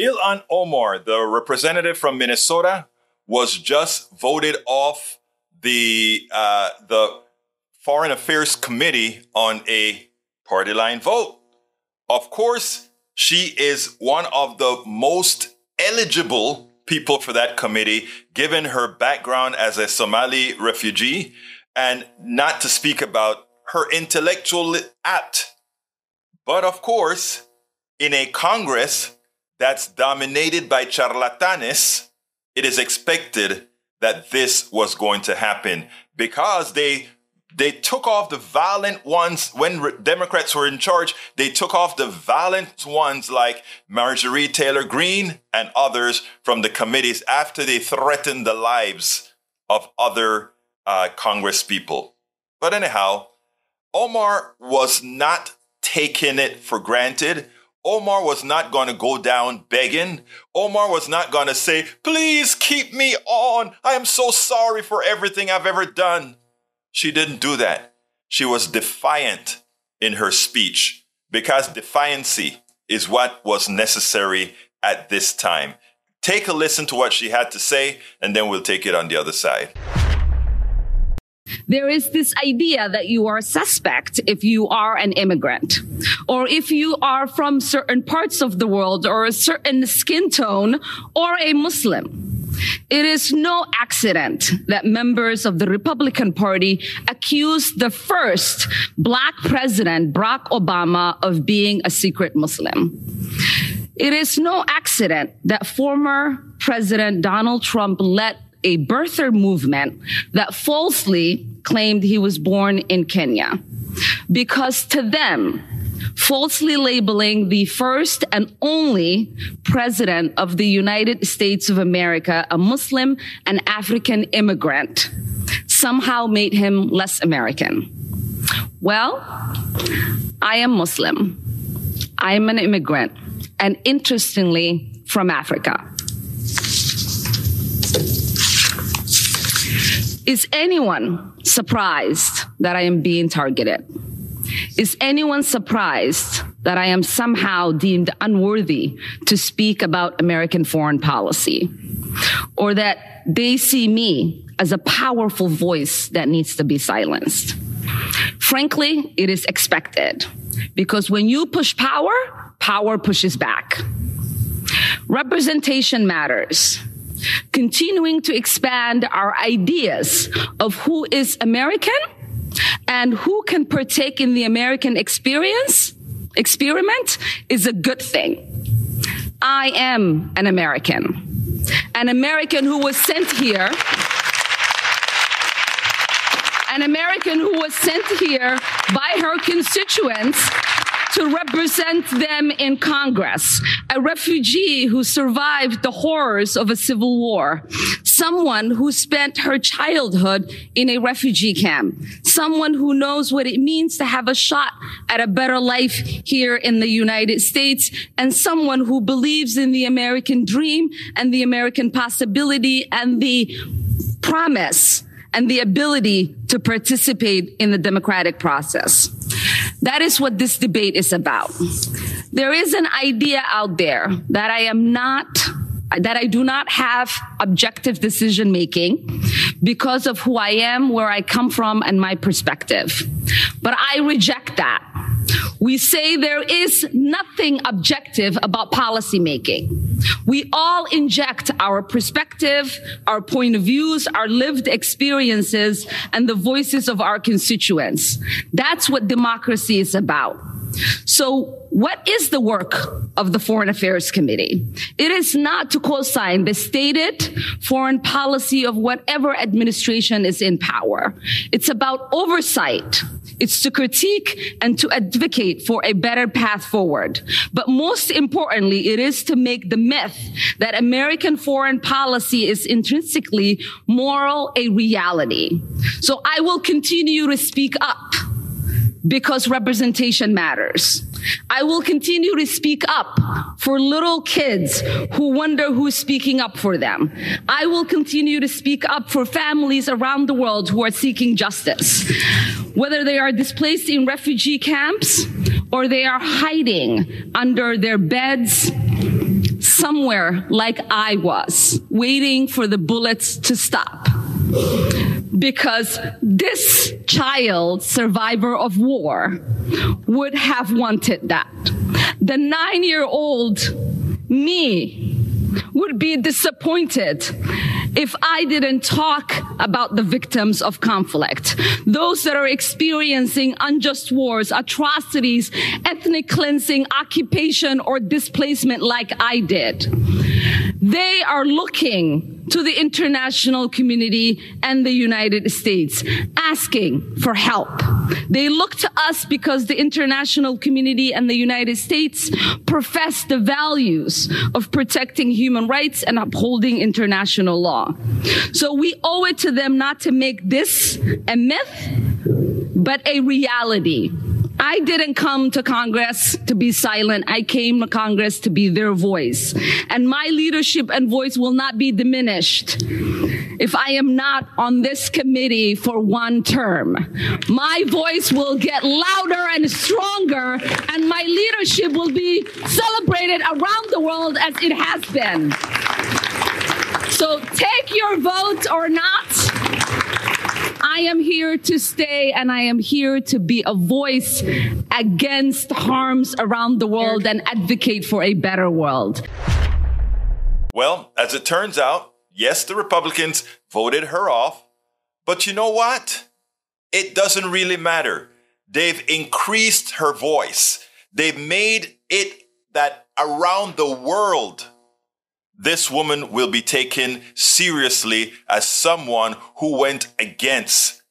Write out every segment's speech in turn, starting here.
Ilhan Omar, the representative from Minnesota, was just voted off the uh, the Foreign Affairs Committee on a party line vote. Of course, she is one of the most eligible people for that committee, given her background as a Somali refugee, and not to speak about her intellectual apt. But of course, in a Congress that's dominated by charlatanes, it is expected that this was going to happen because they they took off the violent ones when re- Democrats were in charge. They took off the violent ones like Marjorie Taylor Greene and others from the committees after they threatened the lives of other uh, Congress people. But anyhow, Omar was not taking it for granted. Omar was not going to go down begging. Omar was not going to say, please keep me on. I am so sorry for everything I've ever done. She didn't do that. She was defiant in her speech because defiancy is what was necessary at this time. Take a listen to what she had to say, and then we'll take it on the other side. There is this idea that you are a suspect if you are an immigrant or if you are from certain parts of the world or a certain skin tone or a Muslim. It is no accident that members of the Republican Party accused the first black president, Barack Obama, of being a secret Muslim. It is no accident that former President Donald Trump led a birther movement that falsely claimed he was born in Kenya. Because to them, falsely labeling the first and only president of the United States of America a Muslim and African immigrant somehow made him less American. Well, I am Muslim. I am an immigrant, and interestingly, from Africa. Is anyone surprised that I am being targeted? Is anyone surprised that I am somehow deemed unworthy to speak about American foreign policy? Or that they see me as a powerful voice that needs to be silenced? Frankly, it is expected because when you push power, power pushes back. Representation matters continuing to expand our ideas of who is American and who can partake in the American experience, experiment is a good thing. I am an American, an American who was sent here an American who was sent here by her constituents to represent them in Congress, a refugee who survived the horrors of a civil war, someone who spent her childhood in a refugee camp, someone who knows what it means to have a shot at a better life here in the United States, and someone who believes in the American dream and the American possibility and the promise and the ability to participate in the democratic process. That is what this debate is about. There is an idea out there that I am not that I do not have objective decision making because of who I am, where I come from, and my perspective. But I reject that. We say there is nothing objective about policymaking. We all inject our perspective, our point of views, our lived experiences, and the voices of our constituents. That's what democracy is about. So what is the work of the Foreign Affairs Committee? It is not to co-sign the stated foreign policy of whatever administration is in power. It's about oversight. It's to critique and to advocate for a better path forward. But most importantly, it is to make the myth that American foreign policy is intrinsically moral a reality. So I will continue to speak up because representation matters. I will continue to speak up for little kids who wonder who's speaking up for them. I will continue to speak up for families around the world who are seeking justice. Whether they are displaced in refugee camps or they are hiding under their beds, somewhere like I was, waiting for the bullets to stop. Because this child, survivor of war, would have wanted that. The nine year old me would be disappointed if I didn't talk about the victims of conflict, those that are experiencing unjust wars, atrocities, ethnic cleansing, occupation, or displacement like I did. They are looking to the international community and the United States, asking for help. They look to us because the international community and the United States profess the values of protecting human rights and upholding international law. So we owe it to them not to make this a myth, but a reality. I didn't come to Congress to be silent. I came to Congress to be their voice. And my leadership and voice will not be diminished if I am not on this committee for one term. My voice will get louder and stronger, and my leadership will be celebrated around the world as it has been. So take your vote or not. I am here to stay and I am here to be a voice against harms around the world and advocate for a better world. Well, as it turns out, yes, the Republicans voted her off, but you know what? It doesn't really matter. They've increased her voice. They've made it that around the world, this woman will be taken seriously as someone who went against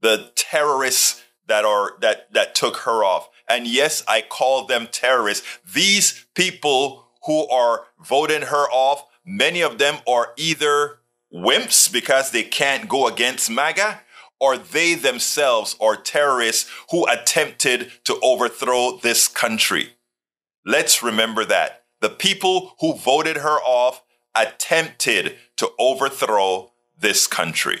the terrorists that are that that took her off. And yes, I call them terrorists. These people who are voting her off, many of them are either wimps because they can't go against MAGA, or they themselves are terrorists who attempted to overthrow this country. Let's remember that the people who voted her off attempted to overthrow this country.